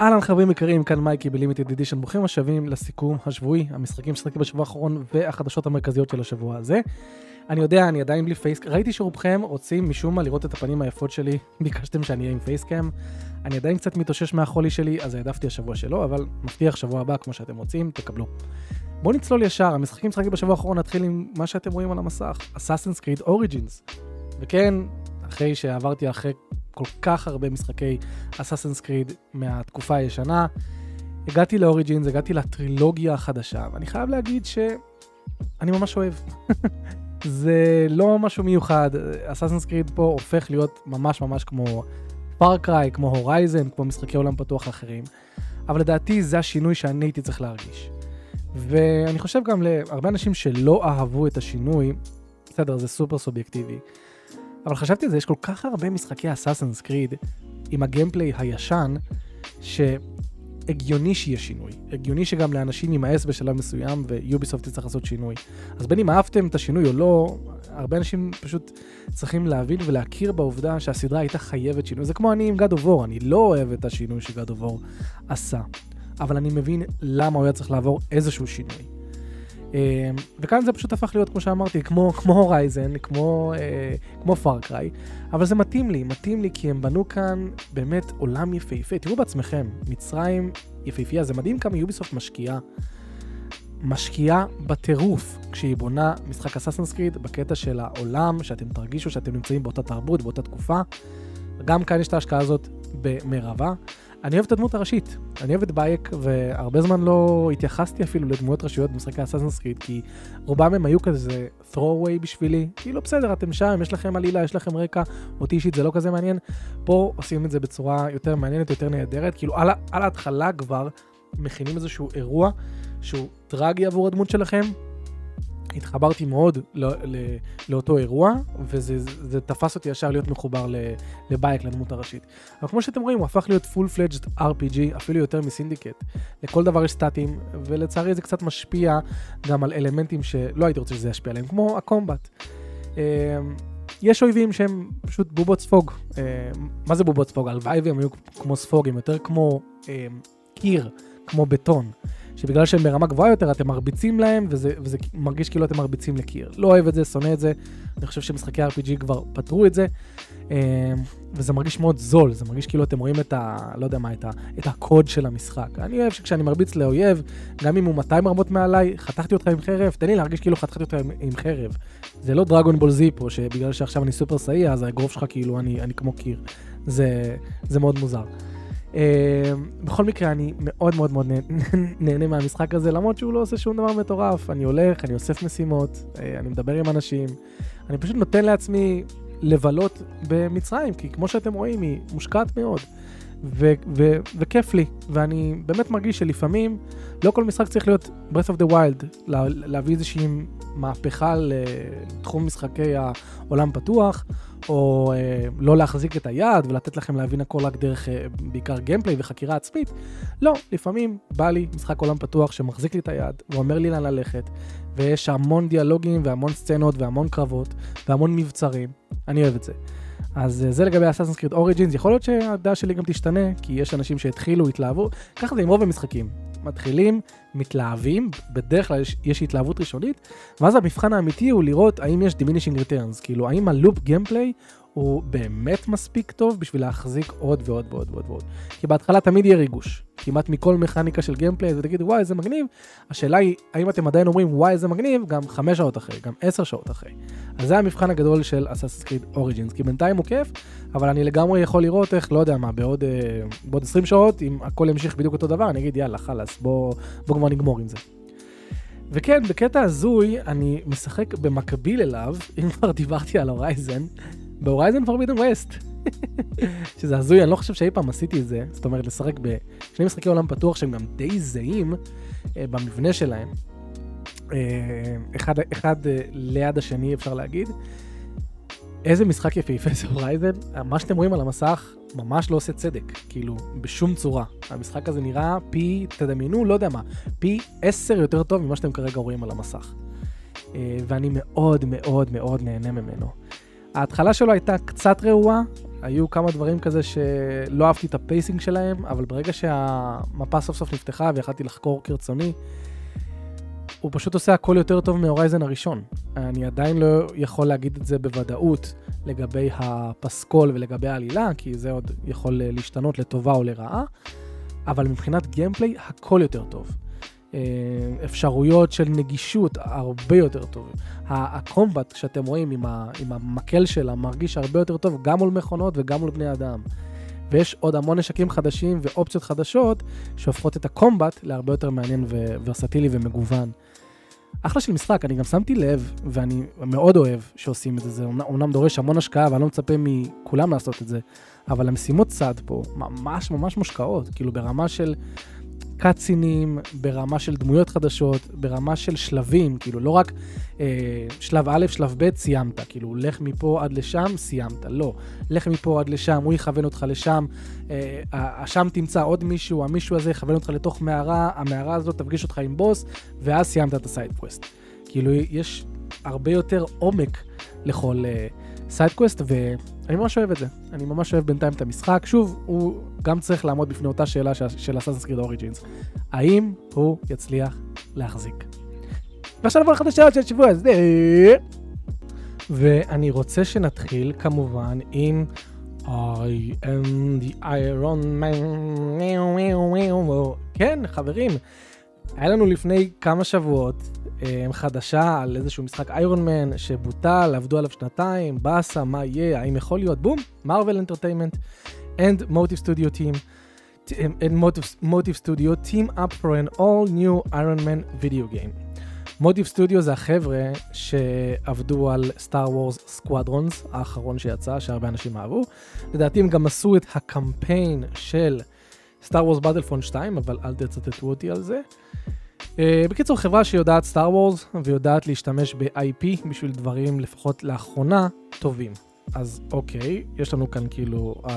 אהלן חברים יקרים, כאן מייקי בלימיטד אדישן, ברוכים השבים לסיכום השבועי, המשחקים ששחקתי בשבוע האחרון והחדשות המרכזיות של השבוע הזה. אני יודע, אני עדיין בלי פייסקאם, ראיתי שרובכם רוצים משום מה לראות את הפנים היפות שלי, ביקשתם שאני אהיה עם פייסקאם. אני עדיין קצת מתאושש מהחולי שלי, אז העדפתי השבוע שלו, אבל מבטיח שבוע הבא, כמו שאתם רוצים, תקבלו. בואו נצלול ישר, המשחקים ששחקתי בשבוע האחרון נתחיל עם מה שאתם רואים על המסך, Assassin's Creed Origins. וכן, אחרי שעברתי אחרי כל כך הרבה משחקי Assassin's Creed מהתקופה הישנה. הגעתי ל Origins, הגעתי לטרילוגיה החדשה, ואני חייב להגיד שאני ממש אוהב. זה לא משהו מיוחד, Assassin's Creed פה הופך להיות ממש ממש כמו Far Cry, כמו Horizon, כמו משחקי עולם פתוח אחרים, אבל לדעתי זה השינוי שאני הייתי צריך להרגיש. ואני חושב גם להרבה אנשים שלא אהבו את השינוי, בסדר, זה סופר סובייקטיבי, אבל חשבתי על זה, יש כל כך הרבה משחקי אסאסנס קריד עם הגיימפליי הישן, שהגיוני שיהיה שינוי. הגיוני שגם לאנשים יימאס בשלב מסוים ויוביסופט תצטרך לעשות שינוי. אז בין אם אהבתם את השינוי או לא, הרבה אנשים פשוט צריכים להבין ולהכיר בעובדה שהסדרה הייתה חייבת שינוי. זה כמו אני עם גד אובור, אני לא אוהב את השינוי שגד אובור עשה. אבל אני מבין למה הוא היה צריך לעבור איזשהו שינוי. אה, וכאן זה פשוט הפך להיות, כמו שאמרתי, כמו, כמו Horizon, כמו, אה, כמו Far Cry, אבל זה מתאים לי, מתאים לי כי הם בנו כאן באמת עולם יפהפה. תראו בעצמכם, מצרים יפהפייה, זה מדהים כמה יוביסופט משקיעה. משקיעה בטירוף כשהיא בונה משחק Assassin's Creed בקטע של העולם, שאתם תרגישו שאתם נמצאים באותה תרבות, באותה תקופה. גם כאן יש את ההשקעה הזאת במרבו. אני אוהב את הדמות הראשית, אני אוהב את בייק, והרבה זמן לא התייחסתי אפילו לדמויות ראשיות במשחקי אסאסנס קריד, כי רובם הם היו כזה throwaway בשבילי, כאילו בסדר, אתם שם, יש לכם עלילה, יש לכם רקע, אותי אישית זה לא כזה מעניין, פה עושים את זה בצורה יותר מעניינת, יותר נהדרת, כאילו על, על ההתחלה כבר מכינים איזשהו אירוע שהוא טרגי עבור הדמות שלכם, התחברתי מאוד לא, לא, לאותו אירוע, וזה תפס אותי ישר להיות מחובר לבייק, לדמות הראשית. אבל כמו שאתם רואים, הוא הפך להיות full fledged RPG, אפילו יותר מסינדיקט. לכל דבר יש סטטים, ולצערי זה קצת משפיע גם על אלמנטים שלא הייתי רוצה שזה ישפיע עליהם, כמו הקומבט. אמ, יש אויבים שהם פשוט בובות ספוג. אמ, מה זה בובות ספוג? הלוואי והם היו כמו ספוג, הם יותר כמו אמ, קיר, כמו בטון. שבגלל שהם ברמה גבוהה יותר אתם מרביצים להם, וזה, וזה מרגיש כאילו אתם מרביצים לקיר. לא אוהב את זה, שונא את זה, אני חושב שמשחקי RPG כבר פתרו את זה, אמ, וזה מרגיש מאוד זול, זה מרגיש כאילו אתם רואים את ה... לא יודע מה, את, ה, את הקוד של המשחק. אני אוהב שכשאני מרביץ לאויב, גם אם הוא 200 רמות מעליי, חתכתי אותך עם חרב, תן לי להרגיש כאילו חתכתי אותך עם, עם חרב. זה לא דרגון בול זי פה, שבגלל שעכשיו אני סופר סאי, אז האגרוף שלך כאילו אני, אני כמו קיר. זה, זה מאוד מוזר. אה, בכל מקרה, אני מאוד מאוד מאוד נהנה מהמשחק הזה, למרות שהוא לא עושה שום דבר מטורף. אני הולך, אני אוסף משימות, אה, אני מדבר עם אנשים, אני פשוט נותן לעצמי לבלות במצרים, כי כמו שאתם רואים, היא מושקעת מאוד. ו- ו- וכיף לי, ואני באמת מרגיש שלפעמים לא כל משחק צריך להיות breath of the wild, לה- להביא איזושהי מהפכה לתחום משחקי העולם פתוח, או אה, לא להחזיק את היד ולתת לכם להבין הכל רק דרך אה, בעיקר גיימפליי וחקירה עצמית. לא, לפעמים בא לי משחק עולם פתוח שמחזיק לי את היד ואומר לי לאן ללכת, ויש המון דיאלוגים והמון סצנות והמון קרבות והמון מבצרים. אני אוהב את זה. אז אה, זה לגבי Assassin's Creed Origins, יכול להיות שהדעה שלי גם תשתנה, כי יש אנשים שהתחילו, התלהבו, ככה זה עם רוב המשחקים. מתחילים, מתלהבים, בדרך כלל יש, יש התלהבות ראשונית, ואז המבחן האמיתי הוא לראות האם יש diminishing returns, כאילו האם ה loop gameplay הוא באמת מספיק טוב בשביל להחזיק עוד ועוד ועוד ועוד ועוד. כי בהתחלה תמיד יהיה ריגוש, כמעט מכל מכניקה של gameplay, אז תגידו וואי איזה מגניב, השאלה היא האם אתם עדיין אומרים וואי איזה מגניב גם 5 שעות אחרי, גם 10 שעות אחרי. אז זה המבחן הגדול של Assassin's Creed Origins, כי בינתיים הוא כיף, אבל אני לגמרי יכול לראות איך, לא יודע מה, בעוד, אה, בעוד 20 שעות, אם הכל ימשיך בדיוק אותו דבר, אני אגיד יאללה חלאס, בוא, בוא כבר נגמור עם זה. וכן, בקטע הזוי, אני משחק במקביל אליו, אם כבר דיברתי על Horizon, ב Horizon Forbidden West. שזה הזוי, אני לא חושב שאי פעם עשיתי את זה, זאת אומרת, לשחק בשני משחקי עולם פתוח שהם גם די זהים אה, במבנה שלהם. אה, אחד, אחד אה, ליד השני, אפשר להגיד. איזה משחק יפהפה זה Horizon, מה שאתם רואים על המסך ממש לא עושה צדק, כאילו, בשום צורה. המשחק הזה נראה פי, תדמיינו, לא יודע מה, פי עשר יותר טוב ממה שאתם כרגע רואים על המסך. ואני מאוד מאוד מאוד נהנה ממנו. ההתחלה שלו הייתה קצת רעועה, היו כמה דברים כזה שלא אהבתי את ה pacing שלהם, אבל ברגע שהמפה סוף סוף נפתחה ויכלתי לחקור כרצוני, הוא פשוט עושה הכל יותר טוב מהורייזן הראשון. אני עדיין לא יכול להגיד את זה בוודאות לגבי הפסקול ולגבי העלילה, כי זה עוד יכול להשתנות לטובה או לרעה, אבל מבחינת גיימפליי הכל יותר טוב. אה, אפשרויות של נגישות הרבה יותר טוב. הקומבט שאתם רואים עם, ה, עם המקל שלה מרגיש הרבה יותר טוב גם מול מכונות וגם מול בני אדם. ויש עוד המון נשקים חדשים ואופציות חדשות שהופכות את הקומבט להרבה יותר מעניין וורסטילי ומגוון. אחלה של משחק, אני גם שמתי לב, ואני מאוד אוהב שעושים את זה, זה אומנם דורש המון השקעה ואני לא מצפה מכולם לעשות את זה, אבל המשימות צד פה ממש ממש מושקעות, כאילו ברמה של קאצינים, ברמה של דמויות חדשות, ברמה של שלבים, כאילו לא רק אה, שלב א', שלב ב', סיימת, כאילו לך מפה עד לשם, סיימת, לא. לך מפה עד לשם, הוא יכוון אותך לשם, אה, שם תמצא עוד מישהו, המישהו הזה יכוון אותך לתוך מערה, המערה הזאת תפגיש אותך עם בוס, ואז סיימת את ה side quest. כאילו יש הרבה יותר עומק לכל... אה, side quest, ואני ממש אוהב את זה. אני ממש אוהב בינתיים את המשחק. שוב, הוא גם צריך לעמוד בפני אותה שאלה של Assassin's Creed Origins. האם הוא יצליח להחזיק? ועכשיו נבוא לחדשות של השבוע הזה. ואני רוצה שנתחיל כמובן עם I am the Iron Man. כן, חברים, היה לנו לפני כמה שבועות אה, חדשה על איזשהו משחק איירון מן שבוטל, עבדו עליו שנתיים, באסה, מה יהיה, האם יכול להיות, בום, מרוויל אנטרטיימנט and Motive Studio Team and Motive, Motive Studio team up for all new Iron Man video game. Motive Studio זה החבר'ה שעבדו על Star Wars Squadrons האחרון שיצא, שהרבה אנשים אהבו. לדעתי הם גם עשו את הקמפיין של Star Wars Battlefront 2, אבל אל תצטטו אותי על זה. Uh, בקיצור, חברה שיודעת Star Wars ויודעת להשתמש ב-IP בשביל דברים, לפחות לאחרונה, טובים. אז אוקיי, יש לנו כאן כאילו uh,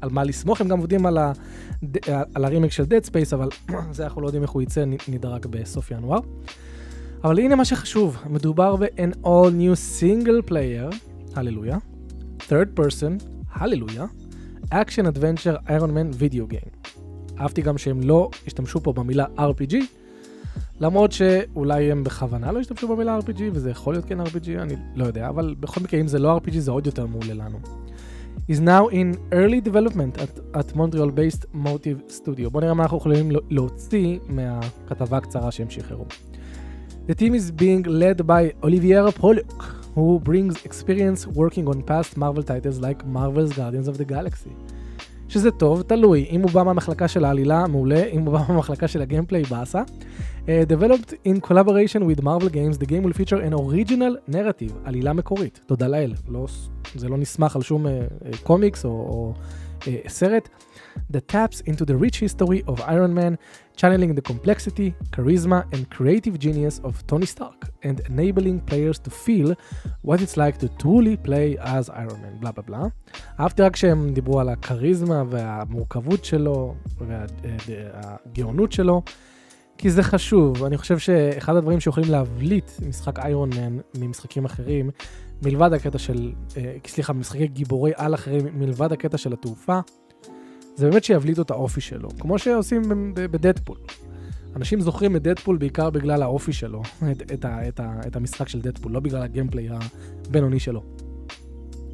על מה לסמוך, הם גם עובדים על, על הרימק של Dead Space, אבל זה אנחנו לא יודעים איך הוא יצא, נדרג בסוף ינואר. אבל הנה מה שחשוב, מדובר ב-an all new single player, הללויה, third person, הללויה, action adventure iron man video game. אהבתי גם שהם לא השתמשו פה במילה RPG, למרות שאולי הם בכוונה לא השתמשו במילה RPG, וזה יכול להיות כן RPG, אני לא יודע, אבל בכל מקרה, אם זה לא RPG, זה עוד יותר מעולה לנו. is now in early development at, at Montreal based Motive Studio. בואו נראה מה אנחנו יכולים להוציא מהכתבה הקצרה שהם שחררו. The team is being led by Olivier Pollock, who brings experience working on past Marvel titles like Marvel's Guardians of the Galaxy. שזה טוב, תלוי. אם הוא בא מהמחלקה של העלילה, מעולה. אם הוא בא מהמחלקה של הגיימפליי, באסה. Uh, developed in collaboration with Marvel Games, the game will feature an original narrative, עלילה מקורית. תודה לאל. לא, זה לא נסמך על שום uh, קומיקס או, או uh, סרט. That taps into the rich history of Iron Man, channeling the complexity, charisma, and creative genius of Tony Stark, and enabling players to feel what it's like to truly play as Iron Man, בלה בלה בלה. אהבתי רק שהם דיברו על הכריזמה והמורכבות שלו והגאונות שלו. כי זה חשוב, אני חושב שאחד הדברים שיכולים להבליט משחק איירון מן ממשחקים אחרים, מלבד הקטע של, אה, סליחה, משחקי גיבורי על אחרים, מלבד הקטע של התעופה, זה באמת שיבליטו את האופי שלו, כמו שעושים בדדפול. אנשים זוכרים את דדפול בעיקר בגלל האופי שלו, את, את, ה, את, ה, את המשחק של דדפול, לא בגלל הגיימפליי הבינוני שלו.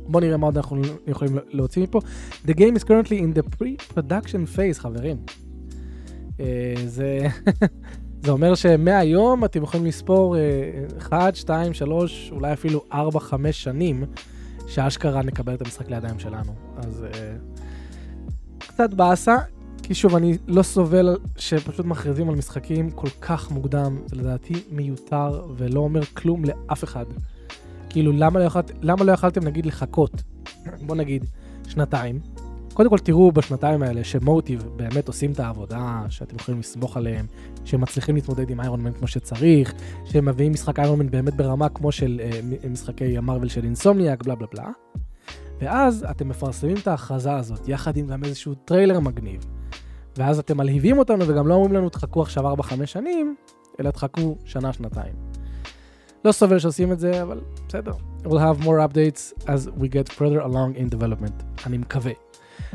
בואו נראה מה עוד אנחנו יכולים להוציא מפה. The game is currently in the pre-production phase, חברים. אה, זה, זה אומר שמהיום אתם יכולים לספור 1, 2, 3, אולי אפילו 4, 5 שנים שאשכרה נקבל את המשחק לידיים שלנו. אז אה, קצת באסה, כי שוב, אני לא סובל שפשוט מכריזים על משחקים כל כך מוקדם, זה לדעתי מיותר ולא אומר כלום לאף אחד. כאילו, למה לא, יכלת, למה לא יכלתם נגיד לחכות, בוא נגיד, שנתיים, קודם כל תראו בשנתיים האלה שמוטיב באמת עושים את העבודה שאתם יכולים לסמוך עליהם, שהם מצליחים להתמודד עם Iron Man כמו שצריך, שהם מביאים משחק Iron Man באמת ברמה כמו של uh, משחקי ה Marvel של Insomniac, בלה בלה בלה. ואז אתם מפרסמים את ההכרזה הזאת, יחד עם גם איזשהו טריילר מגניב. ואז אתם מלהיבים אותנו וגם לא אומרים לנו תחכו עכשיו 4-5 שנים, אלא תחכו שנה-שנתיים. לא סובל שעושים את זה, אבל בסדר. We'll have more updates as we get further along in development. אני מקווה.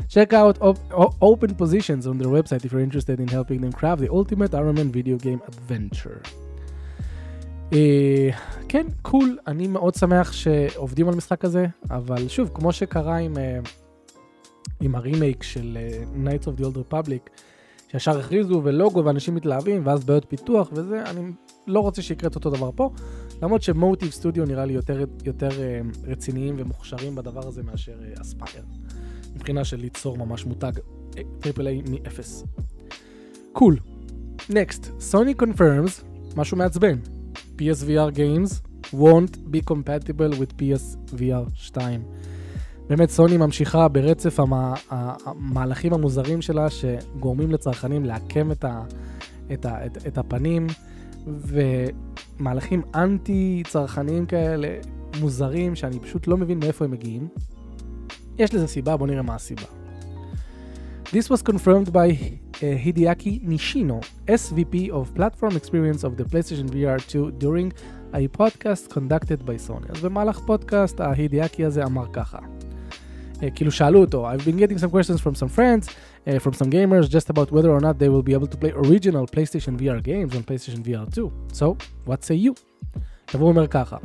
Check out op- open positions on their website if you're interested in helping them craft the ultimate Iron video game adventure. Uh, כן, קול, אני מאוד שמח שעובדים על משחק הזה, אבל שוב, כמו שקרה עם, uh, עם הרימייק של uh, Knights of the Old Republic, שישר הכריזו ולוגו ואנשים מתלהבים, ואז בעיות פיתוח וזה, אני לא רוצה שיקרה את אותו דבר פה, למרות שמוטיב סטודיו נראה לי יותר, יותר uh, רציניים ומוכשרים בדבר הזה מאשר אספייר. מבחינה של ליצור ממש מותג triple A מ-0. Cool. Next, סוני confirms משהו מעצבן. PSVR games won't be compatible with PSVR 2. באמת סוני ממשיכה ברצף המה, המהלכים המוזרים שלה שגורמים לצרכנים לעקם את, ה, את, ה, את, את הפנים ומהלכים אנטי צרכניים כאלה מוזרים שאני פשוט לא מבין מאיפה הם מגיעים. יש לזה סיבה, בואו נראה מה הסיבה. This was confirmed by uh, Hideaki Nishino, SVP of Platform Experience of the PlayStation VR 2 during a podcast conducted by Sony. אז במהלך פודקאסט ההידיאקי הזה אמר ככה. Uh, כאילו שאלו אותו, I've been getting some questions from some friends, uh, from some gamers, just about whether or not they will be able to play original PlayStation VR games on PlayStation VR 2. So, what say you? והוא אומר ככה.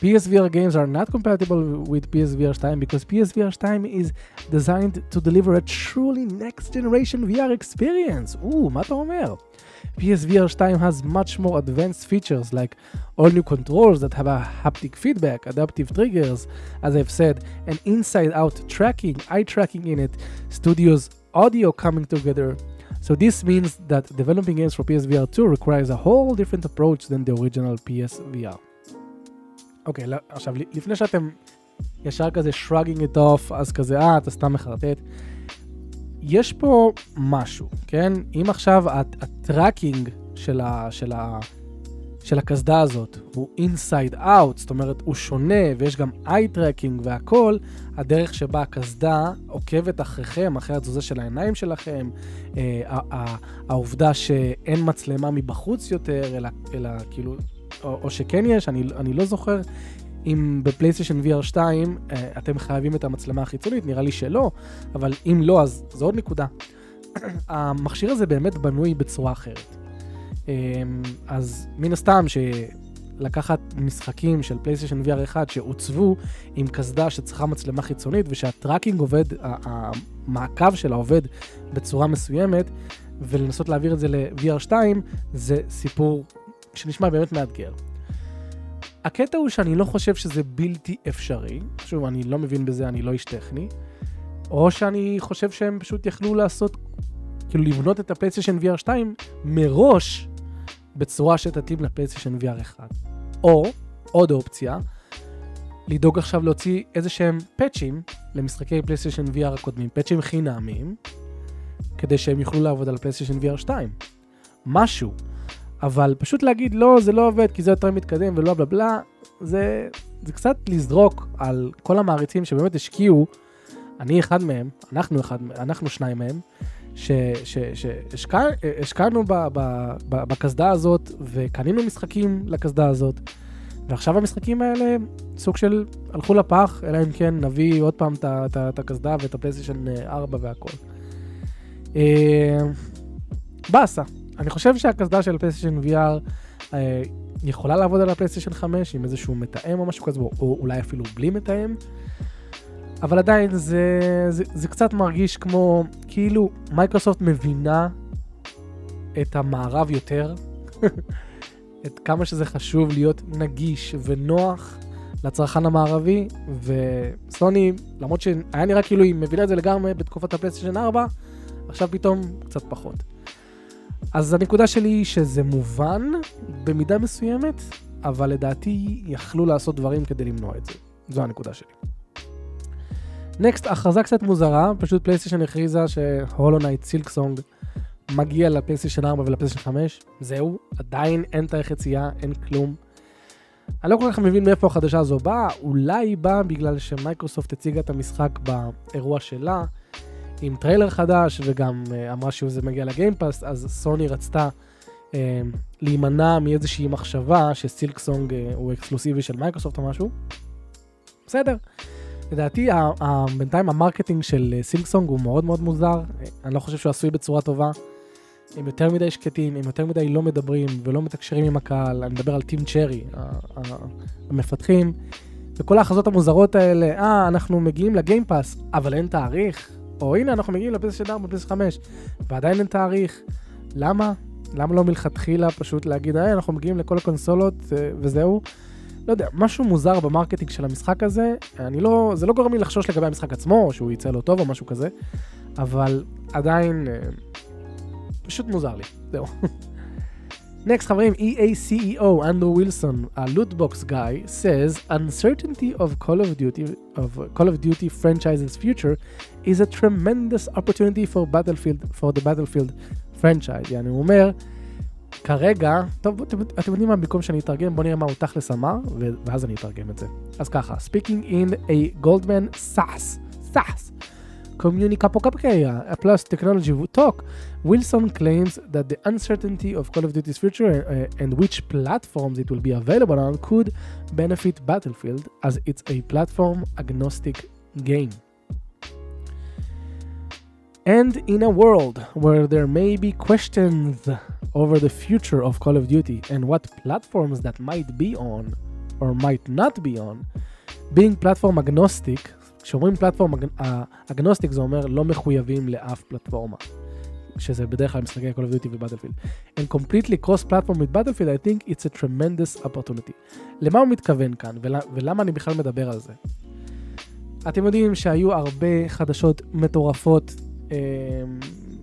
PSVR games are not compatible with PSVR time because PSVR time is designed to deliver a truly next generation VR experience. Ooh, מה אתה אומר? PSVR 2 has much more advanced features like all new controls that have a haptic feedback, adaptive triggers, as I've said, and inside out tracking, eye tracking in it, studios audio coming together. So this means that developing games for PSVR 2 requires a whole different approach than the original PSVR. אוקיי, לא, עכשיו, לפני שאתם ישר כזה shrugging it off, אז כזה, אה, אתה סתם מחרטט. יש פה משהו, כן? אם עכשיו הטראקינג של, ה, של, ה, של הקסדה הזאת הוא inside out, זאת אומרת, הוא שונה ויש גם eye tracking והכל, הדרך שבה הקסדה עוקבת אחריכם, אחרי התזוזה של העיניים שלכם, אה, העובדה שאין מצלמה מבחוץ יותר, אלא, אלא כאילו או, או שכן יש, אני, אני לא זוכר אם בפלייסטיישן VR 2 אה, אתם חייבים את המצלמה החיצונית, נראה לי שלא, אבל אם לא, אז זו עוד נקודה. המכשיר הזה באמת בנוי בצורה אחרת. אה, אז מן הסתם שלקחת משחקים של פלייסטיישן VR 1 שעוצבו עם קסדה שצריכה מצלמה חיצונית ושה tracking עובד, המעקב שלה עובד בצורה מסוימת, ולנסות להעביר את זה ל-VR 2 זה סיפור שנשמע באמת מאתגר. הקטע הוא שאני לא חושב שזה בלתי אפשרי, שוב, אני לא מבין בזה, אני לא איש טכני, או שאני חושב שהם פשוט יכלו לעשות, כאילו לבנות את הפלייסטיישן VR 2 מראש בצורה שתתאים לפלייסטיישן VR 1. או, עוד אופציה, לדאוג עכשיו להוציא איזה שהם פאצ'ים למשחקי פלייסטיישן VR הקודמים, פאצ'ים חינמיים, כדי שהם יוכלו לעבוד על פלייסטיישן VR 2. משהו. אבל פשוט להגיד לא, זה לא עובד כי זה יותר מתקדם ולא בלה בלה, זה, זה קצת לזרוק על כל המעריצים שבאמת השקיעו, אני אחד מהם, אנחנו, אחד, אנחנו שניים מהם, שהשקענו בקסדה הזאת וקנינו משחקים לקסדה הזאת, ועכשיו המשחקים האלה סוג של הלכו לפח, אלא אם כן נביא עוד פעם את הקסדה ואת הפלייסטיישן 4 והכל. אה, באסה. אני חושב שהקסדה של פלייסטיישן VR אה, יכולה לעבוד על הפלייסטיישן 5 עם איזשהו מתאם או משהו כזה, או אולי אפילו בלי מתאם. אבל עדיין זה, זה, זה קצת מרגיש כמו כאילו מייקרוסופט מבינה את המערב יותר, את כמה שזה חשוב להיות נגיש ונוח לצרכן המערבי, וסוני, למרות שהיה נראה כאילו היא מבינה את זה לגמרי בתקופת הפלייסטיישן 4, עכשיו פתאום קצת פחות. אז הנקודה שלי היא שזה מובן במידה מסוימת, אבל לדעתי יכלו לעשות דברים כדי למנוע את זה. זו הנקודה שלי. Next, הכרזה קצת מוזרה, פשוט פלייסטיישן הכריזה ש Hollow Knight Silksong מגיע לפלייסטיישן 4 ולפלייסטיישן 5, זהו, עדיין אין תאריך יציאה, אין כלום. אני לא כל כך מבין מאיפה החדשה הזו באה, אולי היא באה בגלל שמייקרוסופט הציגה את המשחק באירוע שלה, עם טריילר חדש, וגם אה, אמרה שזה מגיע ל Game Pass, אז סוני רצתה אה, להימנע מאיזושהי מחשבה ש Silksong אה, הוא אקסקלוסיבי של מייקרוסופט או משהו. בסדר. לדעתי, בינתיים ה marketing של אה, Silksong הוא מאוד מאוד מוזר, אה, אני לא חושב שהוא עשוי בצורה טובה. הם יותר מדי שקטים, הם יותר מדי לא מדברים ולא מתקשרים עם הקהל, אני מדבר על Team Cherry, המפתחים, וכל ההכרזות המוזרות האלה, אה, אנחנו מגיעים ל Game Pass, אבל אין תאריך, או הנה, אנחנו מגיעים לפלייסטיישן 4, פלייסטיישן 5, ועדיין אין תאריך. למה? למה לא מלכתחילה פשוט להגיד, אה, אנחנו מגיעים לכל הקונסולות אה, וזהו? לא יודע, משהו מוזר ב marketing של המשחק הזה, אני לא, זה לא גורם לי לחשוש לגבי המשחק עצמו, או שהוא יצא לא טוב או משהו כזה, אבל עדיין אה, פשוט מוזר לי, זהו. Next חברים, E EA CEO אנדרו ווילסון, ה-lootbox guy, says uncertainty of Call of Duty of Call of Duty franchise's future is a tremendous opportunity for Battlefield for the Battlefield franchise. יעני הוא אומר, כרגע, טוב אתם, אתם יודעים מה, במקום שאני אתרגם, בואו נראה מה הוא תכלס אמר, ו- ואז אני אתרגם את זה. אז ככה, speaking in a Goldman Sachs, Sachs, Communicapocapeia, plus technology talk, Wilson claims that the uncertainty of Call of Duty's future uh, and which platforms it will be available on could benefit Battlefield as it's a platform agnostic game. And in a world where there may be questions over the future of Call of Duty and what platforms that might be on or might not be on, being platform agnostic, כשאומרים פלטפורם אגנוסטיק זה אומר לא מחויבים לאף פלטפורמה. שזה בדרך כלל משחקי Call of Duty ובטלפילד. And completely cross platform with Battlefield, I think it's a tremendous opportunity. למה הוא מתכוון כאן, ול, ולמה אני בכלל מדבר על זה? אתם יודעים שהיו הרבה חדשות מטורפות אה,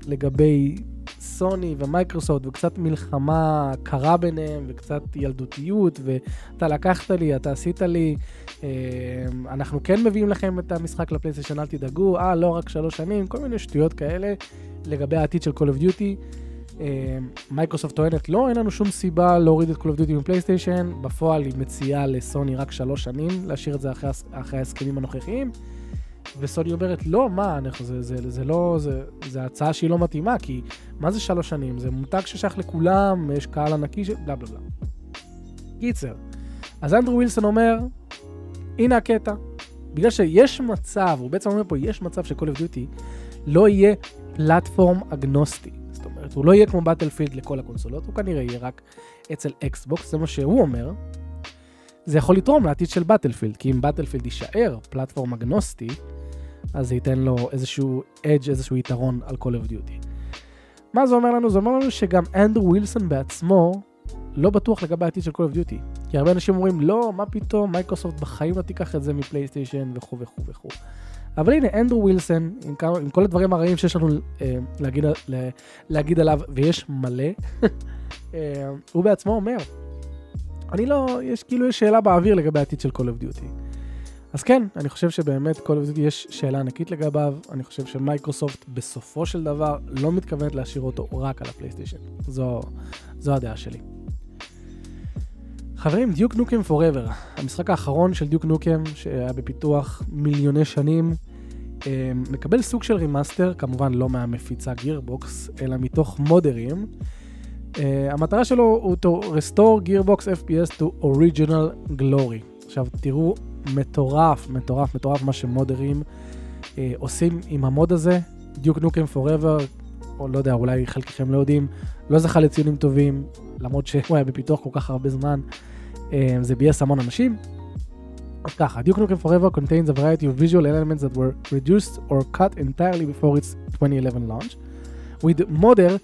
לגבי סוני ומייקרוסופט, וקצת מלחמה קרה ביניהם, וקצת ילדותיות, ואתה לקחת לי, אתה עשית לי, אה, אנחנו כן מביאים לכם את המשחק לפלייסטיישן, אל תדאגו, אה, לא רק שלוש שנים, כל מיני שטויות כאלה. לגבי העתיד של Call of Duty. מייקרוסופט טוענת, לא, אין לנו שום סיבה להוריד את Call of Duty מפלייסטיישן. בפועל היא מציעה לסוני רק שלוש שנים, להשאיר את זה אחרי, אחרי ההסכמים הנוכחיים. וסוני אומרת, לא, מה, אנחנו, זה, זה, זה לא, זה, זה הצעה שהיא לא מתאימה, כי מה זה שלוש שנים? זה מותג ששייך לכולם, יש קהל ענקי, ש... בלה בלה בלה. קיצר, אז אנדרו ווילסון אומר, הנה הקטע. בגלל שיש מצב, הוא בעצם אומר פה, יש מצב ש-Call of Duty לא יהיה פלטפורם אגנוסטי. זאת אומרת, הוא לא יהיה כמו באטלפילד לכל הקונסולות, הוא כנראה יהיה רק אצל אקסבוקס, זה מה שהוא אומר. זה יכול לתרום לעתיד של Battlefield, כי אם Battlefield יישאר platform אגנוסטי, אז זה ייתן לו איזשהו edge, איזשהו יתרון על Call of Duty. מה זה אומר לנו? זה אומר לנו שגם אנדרו ווילסון בעצמו לא בטוח לגבי העתיד של Call of Duty. כי הרבה אנשים אומרים, לא, מה פתאום, מייקרוסופט בחיים לא תיקח את זה מפלייסטיישן וכו' וכו' וכו'. אבל הנה, אנדרו ווילסון, עם, עם כל הדברים הרעים שיש לנו אה, להגיד, לה, להגיד עליו, ויש מלא, אה, הוא בעצמו אומר, אני לא, יש כאילו יש שאלה באוויר לגבי העתיד של Call of Duty. אז כן, אני חושב שבאמת Call of Duty יש שאלה ענקית לגביו, אני חושב שמייקרוסופט בסופו של דבר לא מתכוונת להשאיר אותו רק על הפלייסטיישן. זו, זו הדעה שלי. חברים, Duke Nukem Forever, המשחק האחרון של Duke Nukem שהיה בפיתוח מיליוני שנים, אה, מקבל סוג של remaster, כמובן לא מהמפיצה Gearbox, אלא מתוך מודרים. Uh, המטרה שלו הוא to restore Gearbox FPS to original glory. עכשיו תראו, מטורף, מטורף, מטורף מה שמודרים uh, עושים עם המוד הזה. דיוק נוקם פוראבר, או לא יודע, אולי חלקכם לא יודעים, לא זכה לציונים טובים, למרות שהוא היה בפיתוח כל כך הרבה זמן. Uh, זה ביאס המון אנשים. אז ככה, Duke Nukem Forever contains a variety of visual elements that were reduced or cut entirely before its 2011 launch. With modder,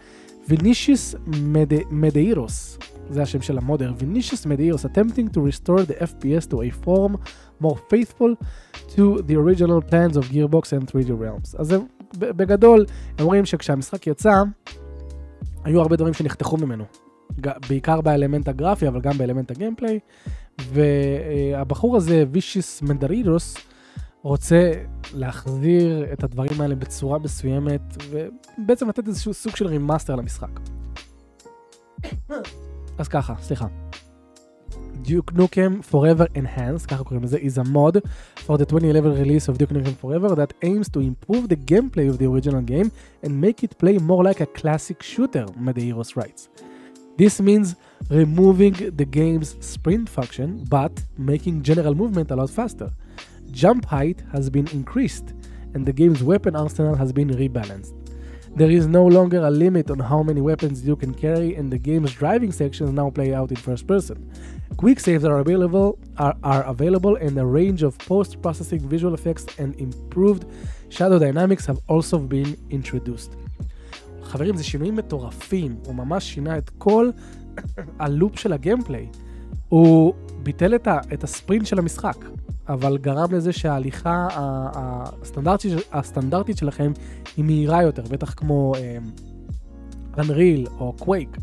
Mede- Medeiros, זה השם של המודר, Vinicius Medeiros attempting to restore the FPS to a form more faithful to the original plans of Gearbox and 3D Realms. אז ב- בגדול, הם אומרים שכשהמשחק יצא, היו הרבה דברים שנחתכו ממנו. בעיקר באלמנט הגרפי, אבל גם באלמנט הגיימפליי. והבחור הזה, וישיס מנדרידוס, רוצה להחזיר את הדברים האלה בצורה מסוימת, ובעצם לתת איזשהו סוג של רימאסטר למשחק. אז ככה, סליחה. Duke Nukem Forever Enhanced, ככה קוראים לזה, is a mod for the 2011 release of Duke Nukem Forever that aims to improve the gameplay of the original game and make it play more like a classic shooter, Medeiros writes. This means removing the game's sprint function, but making general movement a lot faster. Jump height has been increased, and the game's weapon arsenal has been rebalanced. There is no longer a limit on how many weapons you can carry, and the game's driving sections now play out in first person. Quick saves are available are, are available, and a range of post-processing visual effects and improved shadow dynamics have also been introduced. חברים, זה שינויים מטורפים, הוא ממש שינה את כל הלופ של הגיימפליי. הוא ביטל את, ה, את הספרינט של המשחק, אבל גרם לזה שההליכה הסטנדרטית, הסטנדרטית שלכם היא מהירה יותר, בטח כמו אממ, Unreal או Quake.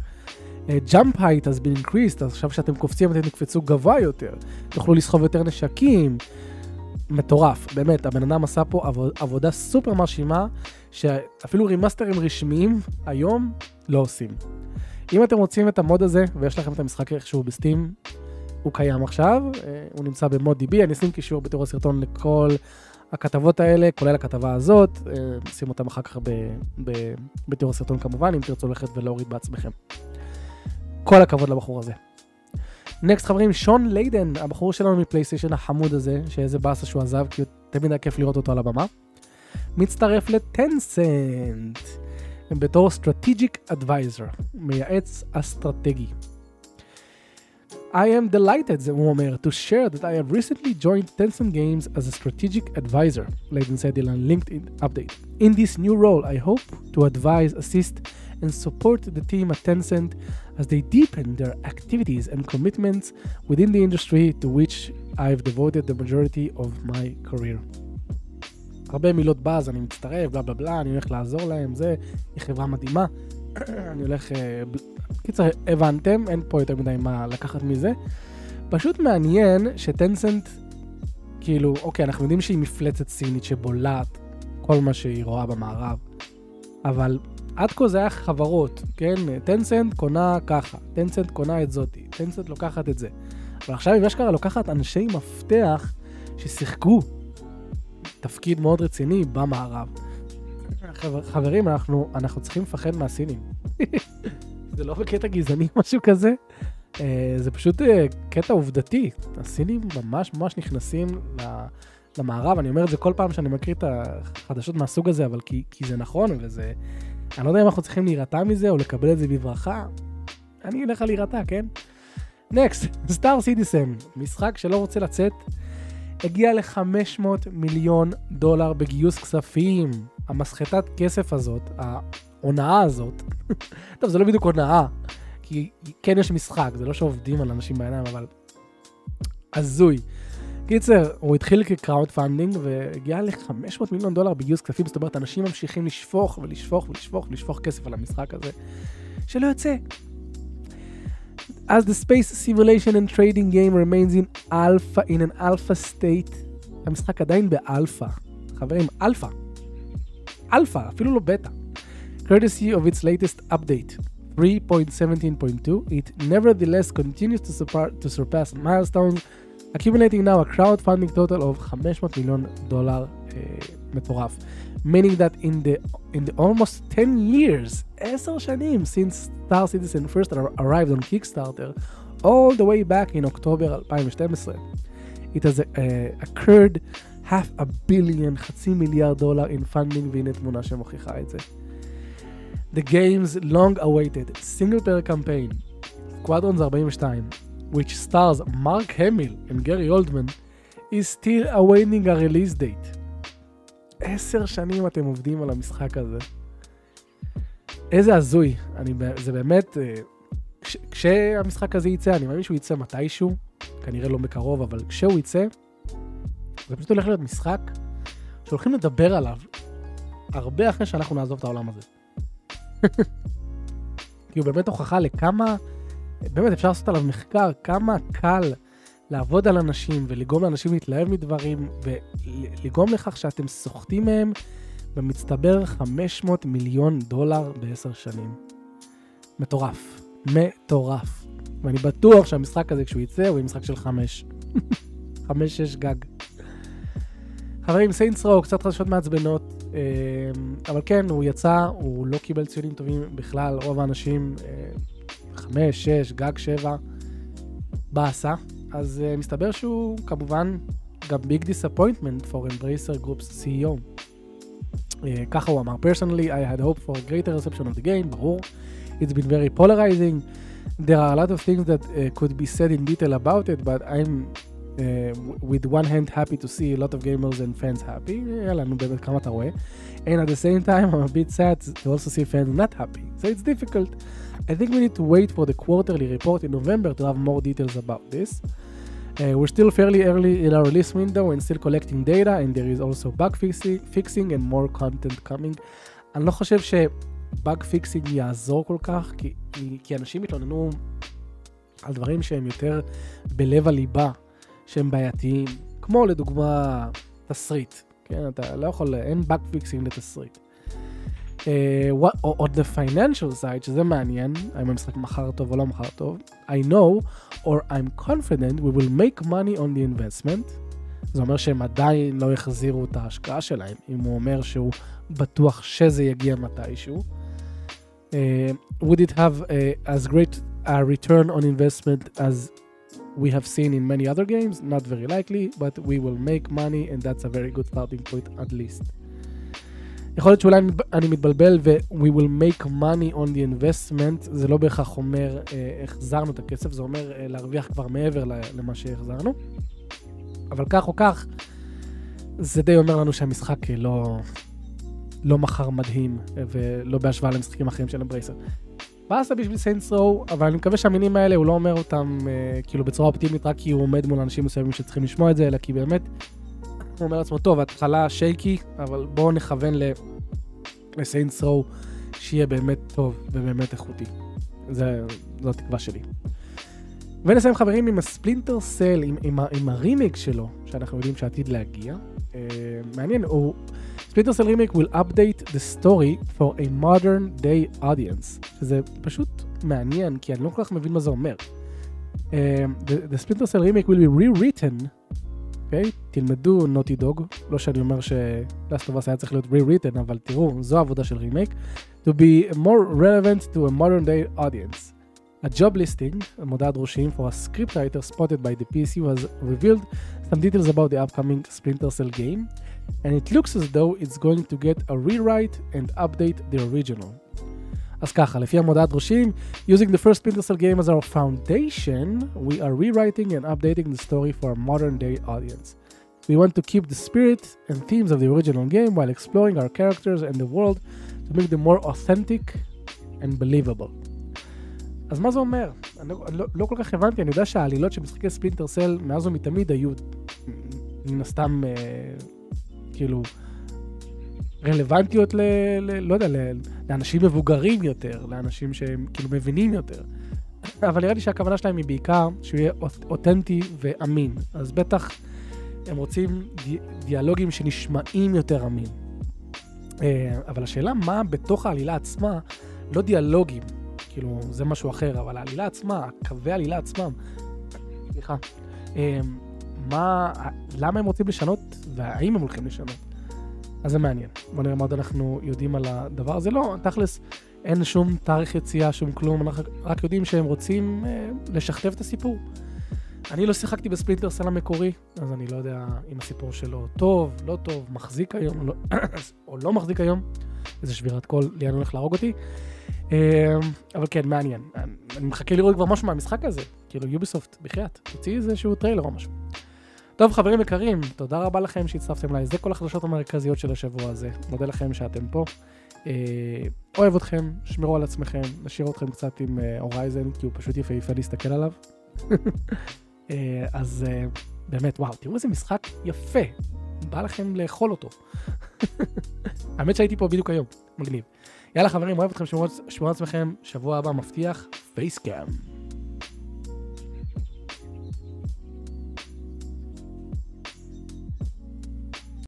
Jump height has been increased, אז עכשיו כשאתם קופצים אתם תקפצו גבוה יותר, תוכלו לסחוב יותר נשקים. מטורף, באמת, הבן אדם עשה פה עבוד, עבודה סופר מרשימה, שאפילו רימאסטרים רשמיים היום לא עושים. אם אתם רוצים את המוד הזה, ויש לכם את המשחק איכשהו בסטים, הוא קיים עכשיו, אה, הוא נמצא במוד DB, אני אשים קישור בתיאור הסרטון לכל הכתבות האלה, כולל הכתבה הזאת, אה, נשים אותם אחר כך בתיאור הסרטון כמובן, אם תרצו ללכת ולהוריד בעצמכם. כל הכבוד לבחור הזה. נקסט חברים, שון ליידן, הבחור שלנו מפלייסטיישן החמוד הזה, שאיזה באסה שהוא עזב, כי תמיד היה כיף לראות אותו על הבמה, מצטרף לטנסנט, בתור Strategic Advisor, מייעץ אסטרטגי. I am delighted, הוא אומר, to share that I have recently joined Tencent Games as a strategic advisor, Layden said in a LinkedIn update. In this new role, I hope to advise, assist, and support the team at Tencent as they deepen their activities and commitments within the industry to which I've devoted the majority of my career. הרבה מילות באז, אני מצטרף, בלה בלה בלה, אני הולך לעזור להם, זה, היא חברה מדהימה. אני הולך... קיצר, הבנתם, אין פה יותר מדי מה לקחת מזה. פשוט מעניין שטנסנט, כאילו, אוקיי, אנחנו יודעים שהיא מפלצת סינית שבולעת כל מה שהיא רואה במערב, אבל עד כה זה היה חברות, כן? טנסנט קונה ככה, טנסנט קונה את זאתי, טנסנט לוקחת את זה. אבל עכשיו היא אשכרה לוקחת אנשי מפתח ששיחקו תפקיד מאוד רציני במערב. חבר, חברים, אנחנו, אנחנו צריכים לפחד מהסינים. זה לא בקטע גזעני משהו כזה, uh, זה פשוט uh, קטע עובדתי. הסינים ממש ממש נכנסים למערב, אני אומר את זה כל פעם שאני מקריא את החדשות מהסוג הזה, אבל כי, כי זה נכון, וזה... אני לא יודע אם אנחנו צריכים להירתע מזה או לקבל את זה בברכה. אני אלך על להירתע, כן? Next, Star Citizen, משחק שלא רוצה לצאת, הגיע ל-500 מיליון דולר בגיוס כספים. המסחטת כסף הזאת, ההונאה הזאת, טוב, זה לא בדיוק הונאה, כי כן יש משחק, זה לא שעובדים על אנשים בעיניים, אבל הזוי. קיצר, הוא התחיל כ crowdfunding והגיע ל-500 מיליון דולר בגיוס כספים, זאת אומרת, אנשים ממשיכים לשפוך ולשפוך ולשפוך ולשפוך כסף על המשחק הזה, שלא יוצא. As the space simulation and trading game remains in alpha, in an alpha state, המשחק עדיין באלפא. חברים, אלפא. אלפא, אפילו לא בטא. Courtesy of its latest update, 3.17.2, it nevertheless continues to, surpa- to surpass milestones accumulating now a crowdfunding total of 500 מיליון דולר uh, מטורף. meaning that in the, in the almost 10 years, 10 שנים, since Star Citizen first arrived on Kickstarter, all the way back in October 2012, it has uh, occurred half a billion, חצי מיליארד דולר in funding, והנה תמונה שמוכיחה את זה. The game's long awaited single player campaign, Squadrons 42, which stars Mark Hamill and Gary Oldman, is still awaiting a release date. עשר שנים אתם עובדים על המשחק הזה. איזה הזוי. אני, זה באמת, אה, כש, כשהמשחק הזה יצא, אני מאמין שהוא יצא מתישהו, כנראה לא בקרוב, אבל כשהוא יצא, זה פשוט הולך להיות משחק שהולכים לדבר עליו הרבה אחרי שאנחנו נעזוב את העולם הזה. כי הוא באמת הוכחה לכמה באמת אפשר לעשות עליו מחקר, כמה קל לעבוד על אנשים ולגרום לאנשים להתלהב מדברים ולגרום לכך שאתם סוחטים מהם במצטבר 500 מיליון דולר בעשר שנים. מטורף. מטורף. ואני בטוח שהמשחק הזה כשהוא יצא הוא יהיה משחק של חמש. חמש, שש גג. חברים, סיינס רו, קצת חדשות מעצבנות, אמ, אבל כן, הוא יצא, הוא לא קיבל ציונים טובים בכלל, רוב האנשים אה, חמש, שש, גג שבע, באסה. אז uh, מסתבר שהוא כמובן גם ביג דיסאפוינטמנט for Embracer Group's CEO. Uh, ככה הוא אמר, personally I had hoped for a greater reception of the game, ברור. It's been very polarizing. There are a lot of things that uh, could be said in detail about it, but I'm uh, with one hand happy to see a lot of gamers and fans happy. יאללה, נו באמת, כמה אתה רואה? And at the same time, I'm a bit sad to also see fans not happy. So it's difficult. I think we need to wait for the quarterly report in November to have more details about this. Uh, we're still fairly early in our release window and still collecting data, and there is also bug fixing, fixing and more content coming. אני לא חושב שבאג פיקסינג יעזור כל כך, כי, כי אנשים מתלוננו על דברים שהם יותר בלב הליבה, שהם בעייתיים, כמו לדוגמה תסריט, כן, אתה לא יכול, אין באג פיקסינג לתסריט. Uh, the financial side, שזה מעניין, האם המשחק מכר טוב או לא מכר טוב, I know or I'm confident we will make money on the investment. זה אומר שהם עדיין לא החזירו את ההשקעה שלהם, אם הוא אומר שהוא בטוח שזה יגיע מתישהו. Uh, would it have uh, as great a return on investment as we have seen in many other games? Not very likely, but we will make money and that's a very good starting point at least. יכול להיות שאולי אני מתבלבל ו- we will make money on the investment, זה לא בהכרח אומר אה, החזרנו את הכסף, זה אומר אה, להרוויח כבר מעבר למה שהחזרנו. אבל כך או כך, זה די אומר לנו שהמשחק אה, לא, לא מכר מדהים, אה, ולא בהשוואה למשחקים אחרים של אמברייסר. באסה בשביל סיינס רו, אבל אני מקווה שהמינים האלה, הוא לא אומר אותם אה, כאילו בצורה אופטימית רק כי הוא עומד מול אנשים מסוימים שצריכים לשמוע את זה, אלא כי באמת הוא אומר לעצמו, טוב, התחלה שייקי, אבל בואו נכוון לסיינס רו, שיהיה באמת טוב ובאמת איכותי. זה, זו התקווה שלי. ונסיים חברים עם הספלינטר סל, עם, עם, עם הרימיק שלו, שאנחנו יודעים שעתיד להגיע. Uh, מעניין, הוא... ספלינטר סל רימיק will update the story for a modern day audience. שזה פשוט מעניין, כי אני לא כל כך מבין מה זה אומר. Uh, the, the Splinter Cell remake will be rewritten אוקיי? Okay? תלמדו נוטי דוג, לא שאני אומר שלאסט אוף היה צריך להיות re-written, אבל תראו, זו עבודה של רימייק. To be more relevant to a modern day audience. A job listing, מודעת דרושים for a script writer spotted by the PC was revealed some details about the upcoming Splinter Cell game, and it looks as though it's going to get a rewrite and update the original. אז ככה, לפי המודעת דרושים, using the first Splinter Cell game as our foundation, we are rewriting and updating the story for a modern day audience. We want to keep the spirit and themes of the original game while exploring our characters and the world to make them more authentic and believable. אז מה זה אומר? אני לא, לא, לא כל כך הבנתי, אני יודע שהעלילות של משחקי ספלינטר סל מאז ומתמיד היו מן הסתם אה, כאילו רלוונטיות ל... ל לא יודע, ל, לאנשים מבוגרים יותר, לאנשים שהם כאילו מבינים יותר. אבל נראה לי שהכוונה שלהם היא בעיקר שהוא יהיה אותנטי ואמין. אז בטח הם רוצים די, דיאלוגים שנשמעים יותר אמין. אה, אבל השאלה מה בתוך העלילה עצמה, לא דיאלוגים, כאילו זה משהו אחר, אבל העלילה עצמה, קווי העלילה עצמם, סליחה, אה, מה, למה הם רוצים לשנות והאם הם הולכים לשנות. אז זה מעניין. בוא נראה מה עוד אנחנו יודעים על הדבר הזה. לא, תכלס, אין שום תאריך יציאה, שום כלום, אנחנו רק יודעים שהם רוצים אה, לשכתב את הסיפור. אני לא שיחקתי בספלינטר סל המקורי, אז אני לא יודע אם הסיפור שלו טוב, לא טוב, מחזיק היום, לא, או לא מחזיק היום. איזה שבירת קול, ליאן הולך להרוג אותי. אה, אבל כן, מעניין. אני מחכה לראות כבר משהו מהמשחק הזה. כאילו, יוביסופט, בחייאת, תוציא איזשהו טריילר או משהו. טוב, חברים יקרים, תודה רבה לכם שהצטרפתם אליי. זה כל החדשות המרכזיות של השבוע הזה. מודה לכם שאתם פה. אה, אוהב אתכם, שמרו על עצמכם, נשאיר אתכם קצת עם Horizon, כי הוא פשוט יפהפה להסתכל עליו. אה, אז אה, באמת, וואו, תראו איזה משחק יפה. בא לכם לאכול אותו. האמת שהייתי פה בדיוק היום, מגניב. יאללה חברים, אוהב אתכם, שמרו על עצמכם, שבוע הבא מבטיח, פייסקאם.